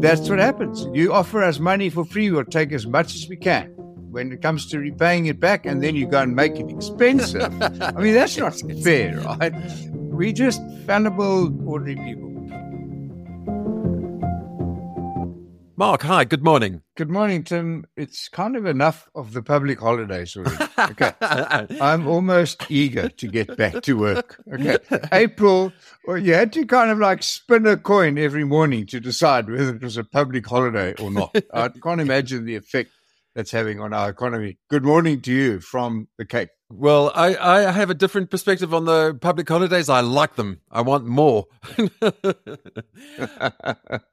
That's what happens. You offer us money for free, we'll take as much as we can. When it comes to repaying it back, and then you go and make it expensive. I mean, that's not fair, right? We're just fallible, ordinary people. Mark, hi, good morning. Good morning, Tim. It's kind of enough of the public holidays already. Okay. I'm almost eager to get back to work. Okay. April, well, you had to kind of like spin a coin every morning to decide whether it was a public holiday or not. I can't imagine the effect that's having on our economy. Good morning to you from the Cape. Well, I, I have a different perspective on the public holidays. I like them. I want more.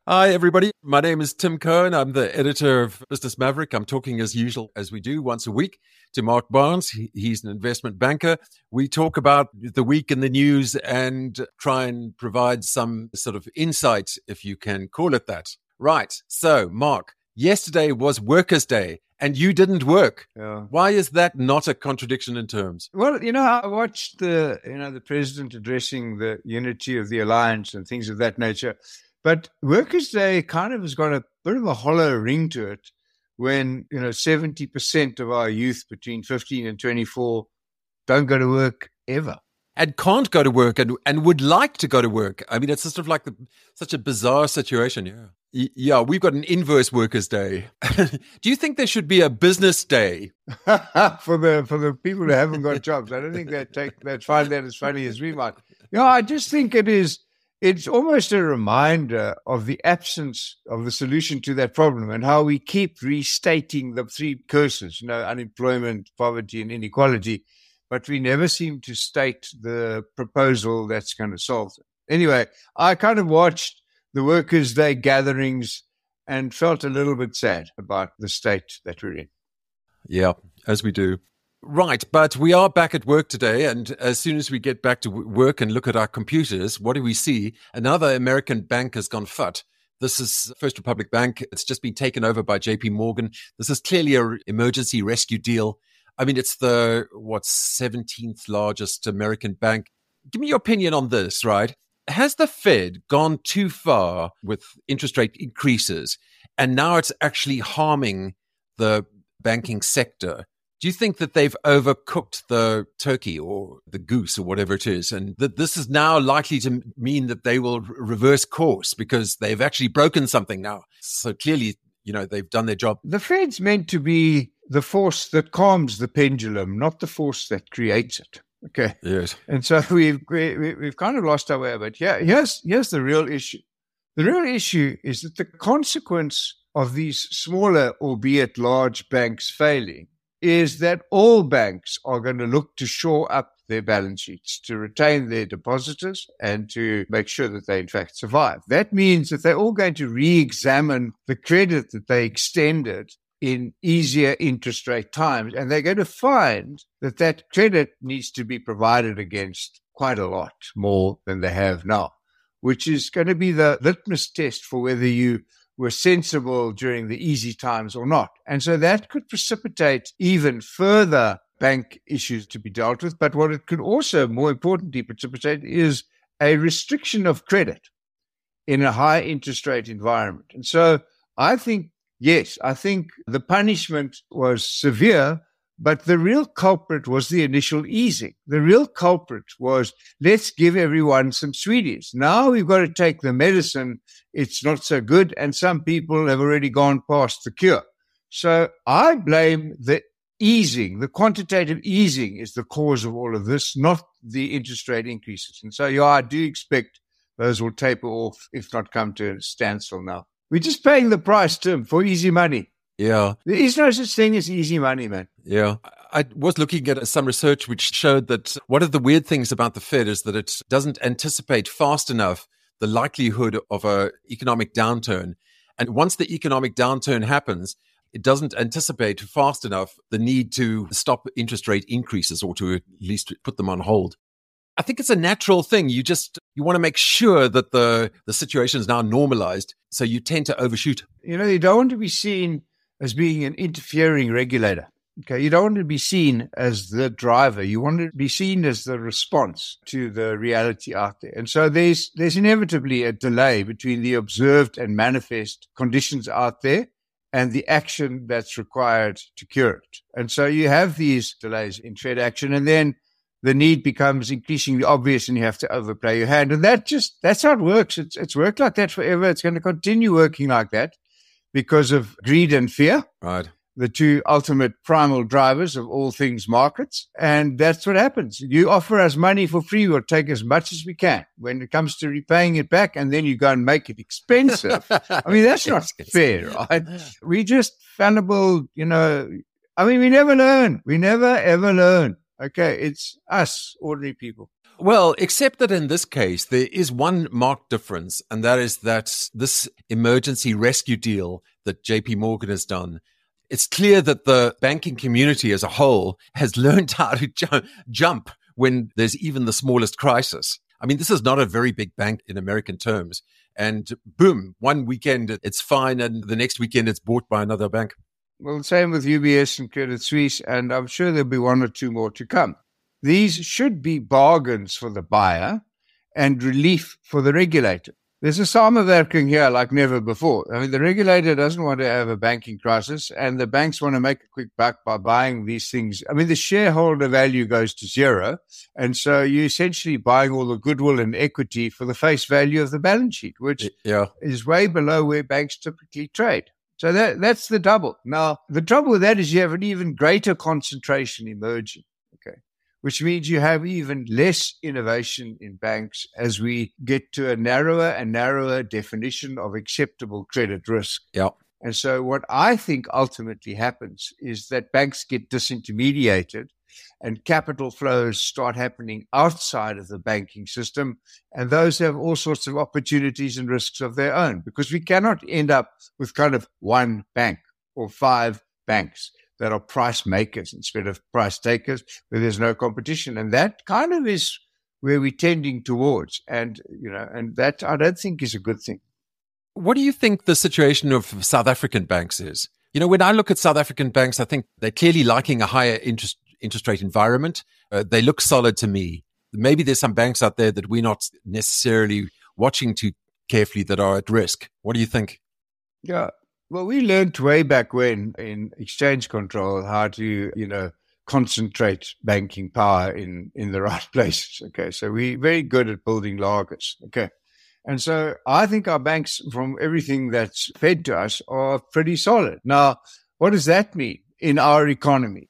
Hi, everybody. My name is Tim Cohen. I'm the editor of Business Maverick. I'm talking as usual, as we do once a week, to Mark Barnes. He's an investment banker. We talk about the week in the news and try and provide some sort of insight, if you can call it that. Right. So, Mark, yesterday was Workers' Day and you didn't work. Yeah. Why is that not a contradiction in terms? Well, you know, I watched the you know the president addressing the unity of the alliance and things of that nature, but Workers' Day kind of has got a bit of a hollow ring to it when you know seventy percent of our youth between fifteen and twenty four don't go to work ever and can't go to work and, and would like to go to work. I mean, it's sort of like the, such a bizarre situation. Yeah. Yeah, we've got an inverse workers' day. Do you think there should be a business day for the for the people who haven't got jobs? I don't think they take they find that as funny as we might. Yeah, I just think it is. It's almost a reminder of the absence of the solution to that problem and how we keep restating the three curses, you know, unemployment, poverty, and inequality, but we never seem to state the proposal that's going to solve it. Anyway, I kind of watched the Workers' Day gatherings and felt a little bit sad about the state that we're in. Yeah, as we do. Right, but we are back at work today, and as soon as we get back to work and look at our computers, what do we see? Another American bank has gone fut. This is First Republic Bank. It's just been taken over by JP Morgan. This is clearly an emergency rescue deal. I mean, it's the, what, 17th largest American bank. Give me your opinion on this, right? Has the Fed gone too far with interest rate increases and now it's actually harming the banking sector? Do you think that they've overcooked the turkey or the goose or whatever it is, and that this is now likely to mean that they will reverse course because they've actually broken something now? So clearly, you know, they've done their job. The Fed's meant to be the force that calms the pendulum, not the force that creates it. Okay. Yes. And so we've we, we've kind of lost our way. But yeah, here's here's the real issue. The real issue is that the consequence of these smaller, albeit large banks failing, is that all banks are going to look to shore up their balance sheets to retain their depositors and to make sure that they in fact survive. That means that they're all going to re-examine the credit that they extended in easier interest rate times. And they're going to find that that credit needs to be provided against quite a lot more than they have now, which is going to be the litmus test for whether you were sensible during the easy times or not. And so that could precipitate even further bank issues to be dealt with. But what it could also, more importantly, precipitate is a restriction of credit in a high interest rate environment. And so I think Yes, I think the punishment was severe, but the real culprit was the initial easing. The real culprit was let's give everyone some sweeties. Now we've got to take the medicine. It's not so good. And some people have already gone past the cure. So I blame the easing, the quantitative easing is the cause of all of this, not the interest rate increases. And so, yeah, I do expect those will taper off, if not come to a standstill now. We're just paying the price, Tim, for easy money. Yeah. There is no such thing as easy money, man. Yeah. I was looking at some research which showed that one of the weird things about the Fed is that it doesn't anticipate fast enough the likelihood of a economic downturn. And once the economic downturn happens, it doesn't anticipate fast enough the need to stop interest rate increases or to at least put them on hold. I think it's a natural thing. You just you want to make sure that the the situation is now normalized, so you tend to overshoot. You know, you don't want to be seen as being an interfering regulator. Okay, you don't want to be seen as the driver. You want to be seen as the response to the reality out there. And so there's there's inevitably a delay between the observed and manifest conditions out there and the action that's required to cure it. And so you have these delays in Fed action, and then the need becomes increasingly obvious, and you have to overplay your hand. And that just that's how it works. It's it's worked like that forever. It's going to continue working like that because of greed and fear. Right the two ultimate primal drivers of all things markets. And that's what happens. You offer us money for free, we'll take as much as we can. When it comes to repaying it back, and then you go and make it expensive. I mean, that's not fair, right? We just fallible, you know. I mean, we never learn. We never ever learn. Okay. It's us, ordinary people. Well, except that in this case, there is one marked difference, and that is that this emergency rescue deal that JP Morgan has done it's clear that the banking community as a whole has learned how to ju- jump when there's even the smallest crisis. I mean, this is not a very big bank in American terms. And boom, one weekend it's fine, and the next weekend it's bought by another bank. Well, same with UBS and Credit Suisse, and I'm sure there'll be one or two more to come. These should be bargains for the buyer and relief for the regulator. There's a samenwerking here like never before. I mean, the regulator doesn't want to have a banking crisis, and the banks want to make a quick buck by buying these things. I mean, the shareholder value goes to zero, and so you're essentially buying all the goodwill and equity for the face value of the balance sheet, which yeah. is way below where banks typically trade. So that that's the double. Now, the trouble with that is you have an even greater concentration emerging Okay. which means you have even less innovation in banks as we get to a narrower and narrower definition of acceptable credit risk. Yeah. And so what I think ultimately happens is that banks get disintermediated and capital flows start happening outside of the banking system. And those have all sorts of opportunities and risks of their own because we cannot end up with kind of one bank or five banks that are price makers instead of price takers, where there's no competition. And that kind of is where we're tending towards. And, you know, and that I don't think is a good thing. What do you think the situation of South African banks is? You know, when I look at South African banks, I think they're clearly liking a higher interest interest rate environment. Uh, they look solid to me. Maybe there's some banks out there that we're not necessarily watching too carefully that are at risk. What do you think? Yeah, well, we learned way back when in exchange control how to, you know, concentrate banking power in, in the right places. Okay. So we're very good at building laagers. Okay. And so I think our banks, from everything that's fed to us, are pretty solid. Now, what does that mean in our economy?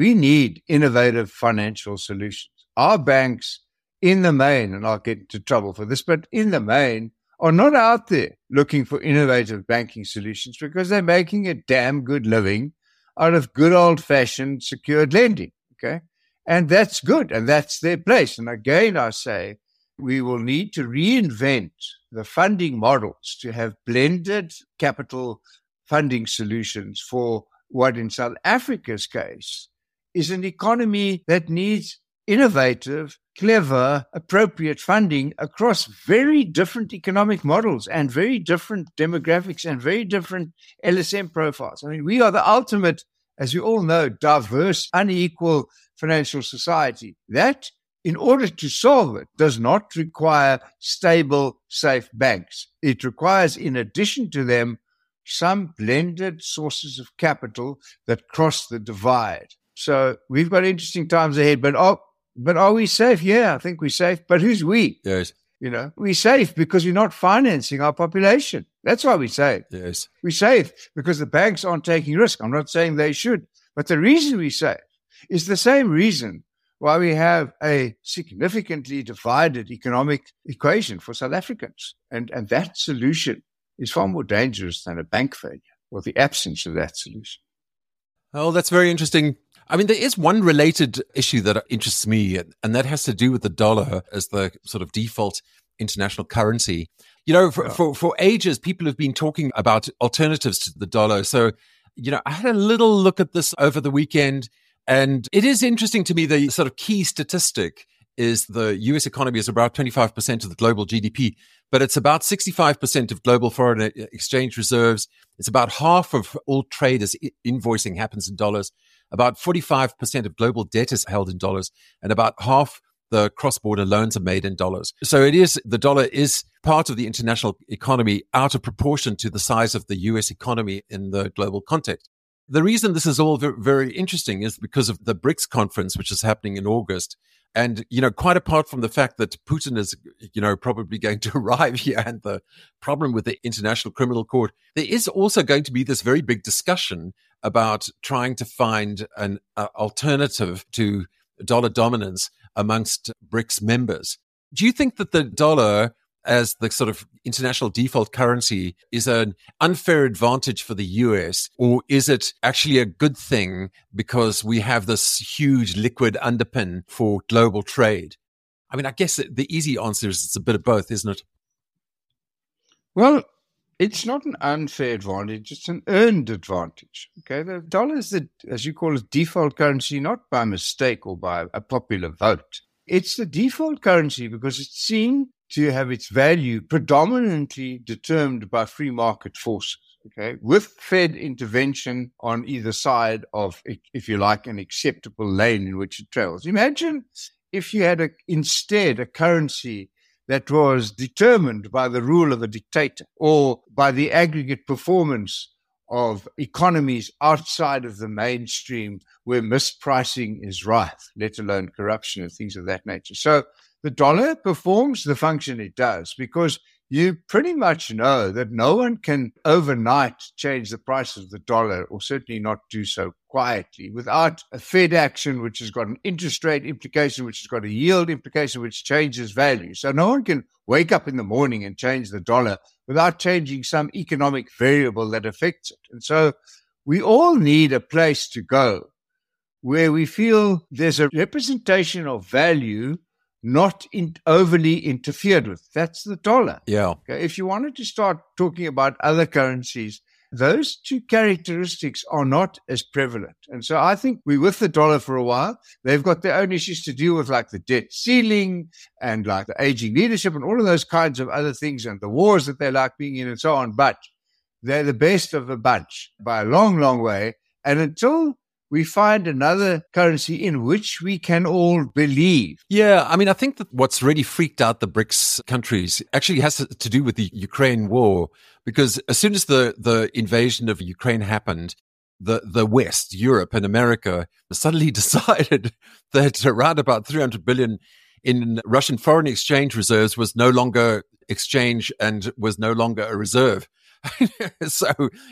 We need innovative financial solutions. Our banks, in the main, and I'll get into trouble for this, but in the main, are not out there looking for innovative banking solutions because they're making a damn good living out of good old fashioned secured lending. Okay. And that's good. And that's their place. And again, I say we will need to reinvent the funding models to have blended capital funding solutions for what in South Africa's case is an economy that needs innovative, clever, appropriate funding across very different economic models and very different demographics and very different LSM profiles. I mean, we are the ultimate, as you all know, diverse, unequal financial society. That, in order to solve it, does not require stable, safe banks. It requires, in addition to them, some blended sources of capital that cross the divide. So we've got interesting times ahead, but oh, but are we safe? Yeah, I think we're safe. But who's we? Yes. You know, we're safe because we're not financing our population. That's why we're safe. Yes. We're safe because the banks aren't taking risk. I'm not saying they should, but the reason we're safe is the same reason why we have a significantly divided economic equation for South Africans. And, and that solution is far more dangerous than a bank failure or the absence of that solution. Oh, that's very interesting. I mean, there is one related issue that interests me, and that has to do with the dollar as the sort of default international currency. You know, for, yeah. for, for ages, people have been talking about alternatives to the dollar. So, you know, I had a little look at this over the weekend, and it is interesting to me. The sort of key statistic is the US economy is about 25% of the global GDP, but it's about 65% of global foreign exchange reserves. It's about half of all trade as invoicing happens in dollars. About 45% of global debt is held in dollars and about half the cross-border loans are made in dollars. So it is, the dollar is part of the international economy out of proportion to the size of the US economy in the global context. The reason this is all very interesting is because of the BRICS conference, which is happening in August. And, you know, quite apart from the fact that Putin is, you know, probably going to arrive here and the problem with the International Criminal Court, there is also going to be this very big discussion about trying to find an uh, alternative to dollar dominance amongst BRICS members. Do you think that the dollar as the sort of international default currency is an unfair advantage for the US, or is it actually a good thing because we have this huge liquid underpin for global trade? I mean, I guess the easy answer is it's a bit of both, isn't it? Well, it's not an unfair advantage, it's an earned advantage. Okay, the dollar is the, as you call it, default currency, not by mistake or by a popular vote. It's the default currency because it's seen to have its value predominantly determined by free market forces. Okay, with Fed intervention on either side of, if you like, an acceptable lane in which it travels. Imagine if you had a, instead a currency that was determined by the rule of a dictator or by the aggregate performance of economies outside of the mainstream where mispricing is rife, let alone corruption and things of that nature. So the dollar performs the function it does because you pretty much know that no one can overnight change the price of the dollar, or certainly not do so quietly, without a Fed action, which has got an interest rate implication, which has got a yield implication, which changes value. So no one can wake up in the morning and change the dollar without changing some economic variable that affects it. And so we all need a place to go where we feel there's a representation of value not in, overly interfered with. That's the dollar. Yeah. Okay. If you wanted to start talking about other currencies, those two characteristics are not as prevalent. And so I think we're with the dollar for a while. They've got their own issues to deal with, like the debt ceiling and like the aging leadership and all of those kinds of other things and the wars that they like being in and so on. But they're the best of the bunch by a long, long way. And until we find another currency in which we can all believe. Yeah, I mean, I think that what's really freaked out the BRICS countries actually has to do with the Ukraine war, because as soon as the, the invasion of Ukraine happened, the, the West, Europe and America suddenly decided that around about 300 billion in Russian foreign exchange reserves was no longer exchange and was no longer a reserve. so,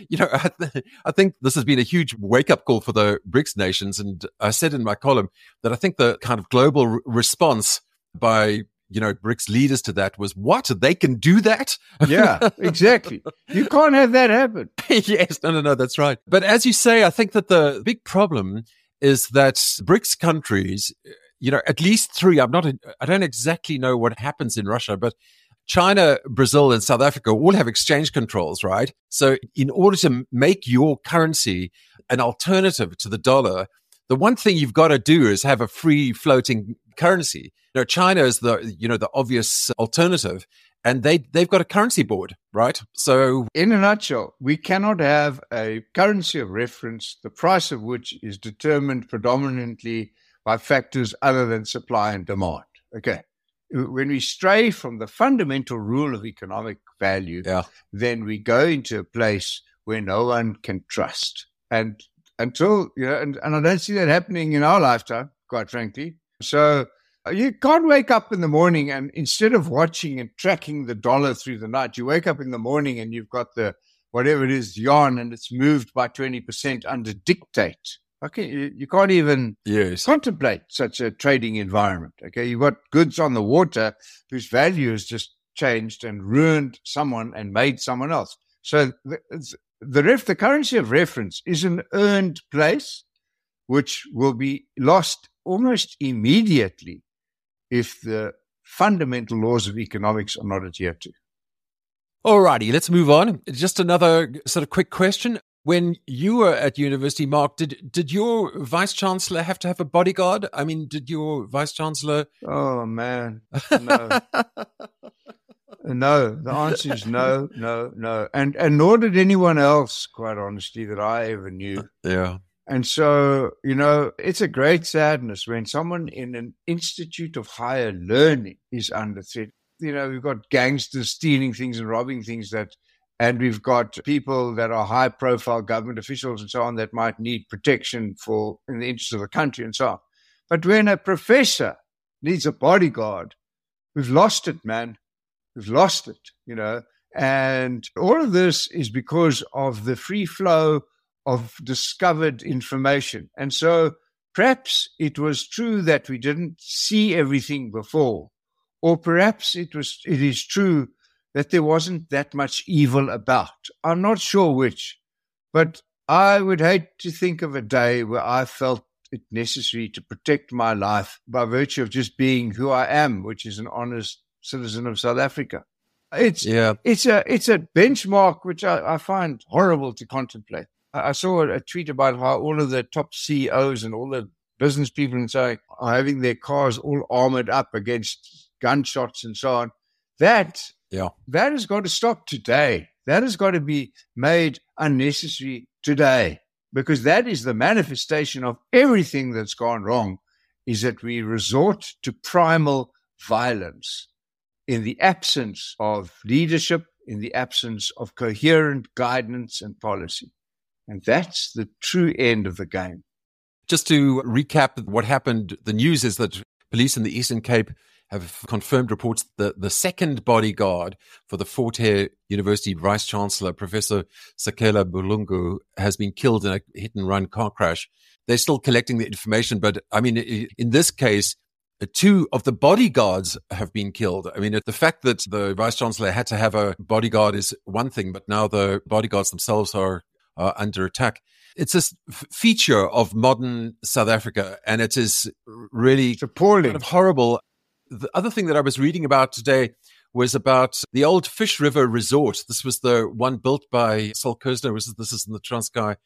you know, I, th- I, think this has been a huge wake up call for the BRICS nations. And I said in my column that I think the kind of global r- response by you know BRICS leaders to that was what they can do that. yeah, exactly. You can't have that happen. yes, no, no, no, that's right. But as you say, I think that the big problem is that BRICS countries, you know, at least three. I'm not. I don't exactly know what happens in Russia, but China, Brazil, and South Africa all have exchange controls, right? So in order to make your currency an alternative to the dollar, the one thing you've got to do is have a free floating currency. Know, China is the, you know, the obvious alternative and they, they've got a currency board, right? So in a nutshell, we cannot have a currency of reference, the price of which is determined predominantly by factors other than supply and demand. Okay when we stray from the fundamental rule of economic value, yeah. then we go into a place where no one can trust. And until, you know, and, and I don't see that happening in our lifetime, quite frankly. So uh, you can't wake up in the morning and instead of watching and tracking the dollar through the night, you wake up in the morning and you've got the whatever it is, yuan, and it's moved by 20% under dictate. Okay, you, you can't even yes. contemplate such a trading environment. Okay, you've got goods on the water whose value has just changed and ruined someone and made someone else. So the the, ref, the currency of reference is an earned place, which will be lost almost immediately if the fundamental laws of economics are not adhered to. Alrighty, let's move on. Just another sort of quick question. When you were at university, Mark, did did your vice chancellor have to have a bodyguard? I mean, did your vice chancellor? Oh man, no, no. The answer is no, no, no, and and nor did anyone else, quite honestly, that I ever knew. Uh, yeah. And so, you know, it's a great sadness when someone in an institute of higher learning is under threat. You know, we've got gangsters stealing things and robbing things that, and we've got people that are high profile government officials and so on that might need protection for in the interest of the country and so on. But when a professor needs a bodyguard, we've lost it, man. We've lost it, you know. And all of this is because of the free flow of discovered information. And so perhaps it was true that we didn't see everything before, or perhaps it was it is true that there wasn't that much evil about. I'm not sure which, but I would hate to think of a day where I felt it necessary to protect my life by virtue of just being who I am, which is an honest citizen of South Africa. It's yeah. it's a it's a benchmark which I, I find horrible to contemplate. I, I saw a, a, tweet about how all of the top CEOs and all the business people and so are having their cars all armored up against gunshots and so on. That yeah that has got to stop today. That has got to be made unnecessary today because that is the manifestation of everything that's gone wrong. Is that we resort to primal violence in the absence of leadership, in the absence of coherent guidance and policy. And that's the true end of the game. Just to recap what happened, the news is that police in the Eastern Cape have confirmed reports that the second bodyguard for the Fort Hare University Vice Chancellor, Professor Sakhela Buhlungu, has been killed in a hit and run car crash. They're still collecting the information, but I mean, in this case, two of the bodyguards have been killed. I mean, the fact that the vice chancellor had to have a bodyguard is one thing, but now the bodyguards themselves are, are under attack. It's a feature of modern South Africa, and it is really it's appalling, kind of horrible. The other thing that I was reading about today was about the old Fish River Resort. This was the one built by Sol Kerzner. This is in the Transkei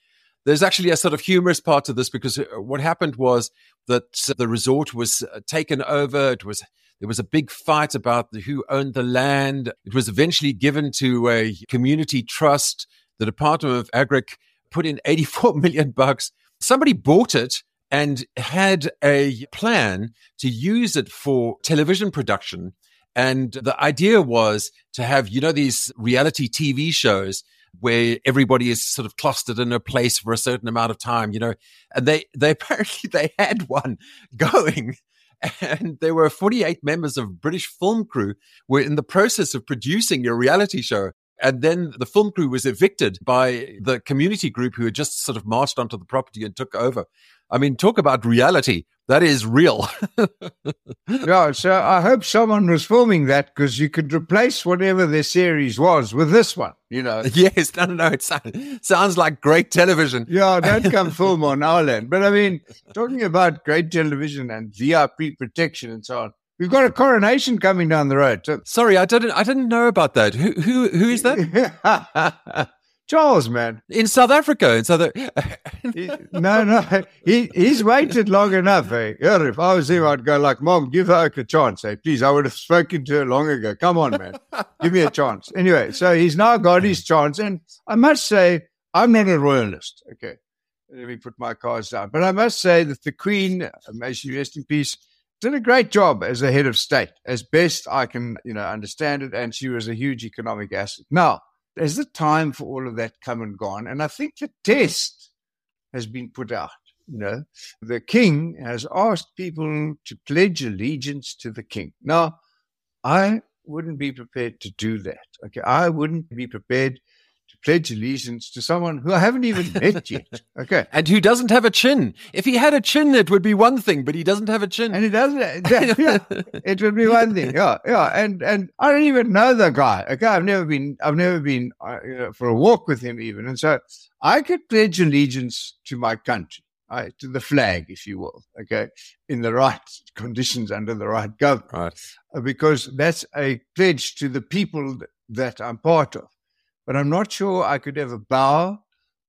there's actually a sort of humorous part to this because uh, what happened was that the resort was uh, taken over. It was there was a big fight about who owned the land. It was eventually given to a community trust. The Department of Agric put in 84 million bucks. Somebody bought it and had a plan to use it for television production. And the idea was to have, you know, these reality TV shows where everybody is sort of clustered in a place for a certain amount of time, you know, and they, they apparently they had one going and there were 48 members of British film crew were in the process of producing a reality show. And then the film crew was evicted by the community group who had just sort of marched onto the property and took over. I mean, talk about reality. That is real. yeah, so I hope someone was filming that because you could replace whatever their series was with this one, you know. Yes, no, no, no. It sounds like great television. Yeah, don't come film on our land. But I mean, talking about great television and VIP protection and so on, We've got a coronation coming down the road. So- Sorry, I didn't. I didn't know about that. Who who who is that? Charles, man. In South Africa, in South he, No, no. He, he's waited long enough. Eh? If I was him, I'd go like, Mom, give her a chance. Hey, please, I would have spoken to her long ago. Come on, man. give me a chance. Anyway, so he's now got his chance. And I must say, I'm not a royalist. Okay. Let me put my cards down. But I must say that the Queen, may she rest in peace, did a great job as a head of state, as best I can, you know, understand it. And she was a huge economic asset. Now, has the time for all of that come and gone? And I think the test has been put out. You know, the king has asked people to pledge allegiance to the king. Now, I wouldn't be prepared to do that. Okay. I wouldn't be prepared pledge allegiance to someone who I haven't even met yet. Okay. And who doesn't have a chin. If he had a chin, it would be one thing, but he doesn't have a chin. And he doesn't, yeah, it would be one thing. Yeah. Yeah. And, and I don't even know the guy. Okay. I've never been, I've never been uh, you know, for a walk with him even. And so I could pledge allegiance to my country. Right, to the flag, if you will, okay, in the right conditions under the right government, right. Uh, because that's a pledge to the people that I'm part of but I'm not sure I could ever bow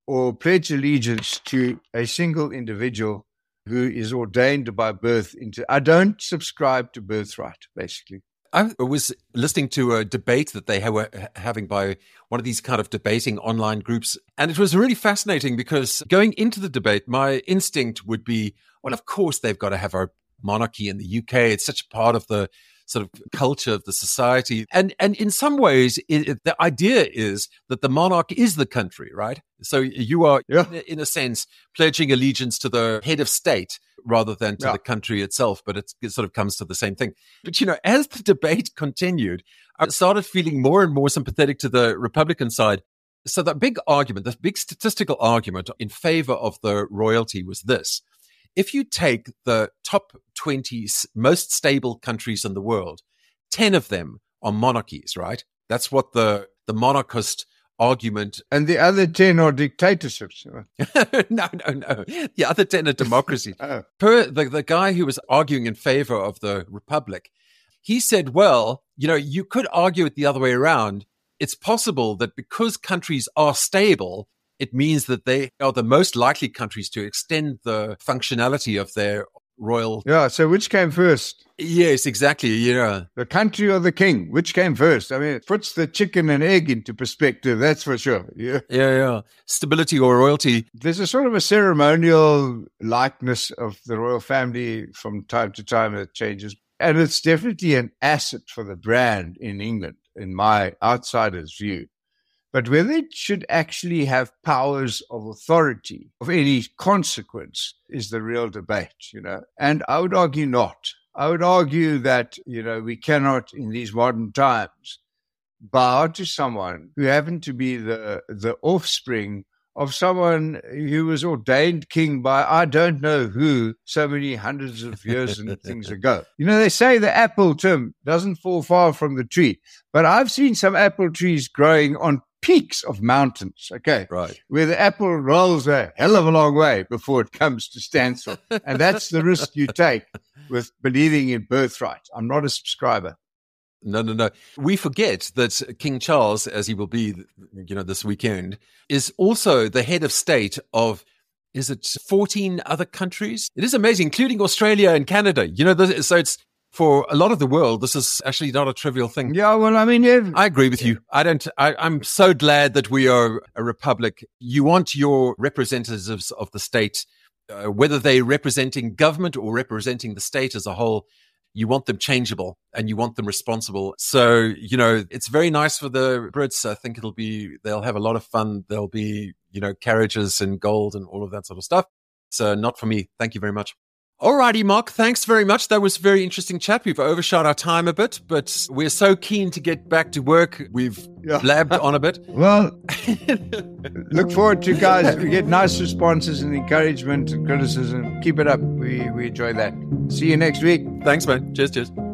or pledge allegiance to a single individual who is ordained by birth into. I don't subscribe to birthright, basically. I was listening to a debate that they were having by one of these kind of debating online groups. And it was really fascinating because going into the debate, my instinct would be, well, of course, they've got to have a monarchy in the UK. It's such a part of the sort of culture of the society. And, and in some ways, it, the idea is that the monarch is the country, right? So you are, yeah. in a sense, pledging allegiance to the head of state rather than to yeah. the country itself. But it sort of comes to the same thing. But, you know, as the debate continued, I started feeling more and more sympathetic to the Republican side. So the big argument, the big statistical argument in favor of the royalty was this. If you take the top 20 most stable countries in the world, 10 of them are monarchies, right? That's what the, the monarchist argument. And the other 10 are dictatorships. no, no, no. The other 10 are democracies. oh. Per the, the guy who was arguing in favor of the republic, he said, well, you know, you could argue it the other way around. It's possible that because countries are stable, it means that they are the most likely countries to extend the functionality of their royal. Yeah. So which came first? Yes, exactly. Yeah. The country or the king? Which came first? I mean, it puts the chicken and egg into perspective. That's for sure. Yeah. Yeah. Yeah. Stability or royalty. There's a sort of a ceremonial likeness of the royal family from time to time that changes. And it's definitely an asset for the brand in England, in my outsider's view. But whether it should actually have powers of authority of any consequence is the real debate, you know. And I would argue not. I would argue that, you know, we cannot in these modern times bow to someone who happened to be the, the offspring of someone who was ordained king by I don't know who so many hundreds of years and things ago. You know, they say the apple, Tim, doesn't fall far from the tree, but I've seen some apple trees growing on peaks of mountains, okay? Right. Where the apple rolls a hell of a long way before it comes to standstill. and that's the risk you take with believing in birthright. I'm not a subscriber. No, no, no. We forget that King Charles, as he will be, you know, this weekend, is also the head of state of is it 14 other countries? It is amazing, including Australia and Canada. You know, so it's for a lot of the world, this is actually not a trivial thing. Yeah, well, I mean, yeah. I agree with you. I don't, I, I'm so glad that we are a republic. You want your representatives of the state, uh, whether they're representing government or representing the state as a whole, you want them changeable and you want them responsible. So, you know, it's very nice for the Brits. I think it'll be, they'll have a lot of fun. There'll be, you know, carriages and gold and all of that sort of stuff. So not for me. Thank you very much. Alrighty, Mark. Thanks very much. That was a very interesting chat. We've overshot our time a bit, but we're so keen to get back to work. We've yeah. blabbed on a bit. Well, look forward to guys. We get nice responses and encouragement and criticism. Keep it up. We we enjoy that. See you next week. Thanks, man. Cheers, cheers.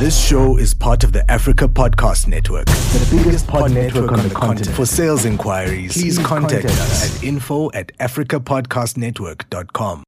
This show is part of the Africa Podcast Network. The biggest pod network on the continent. For sales inquiries, please contact us at info at africapodcastnetwork.com.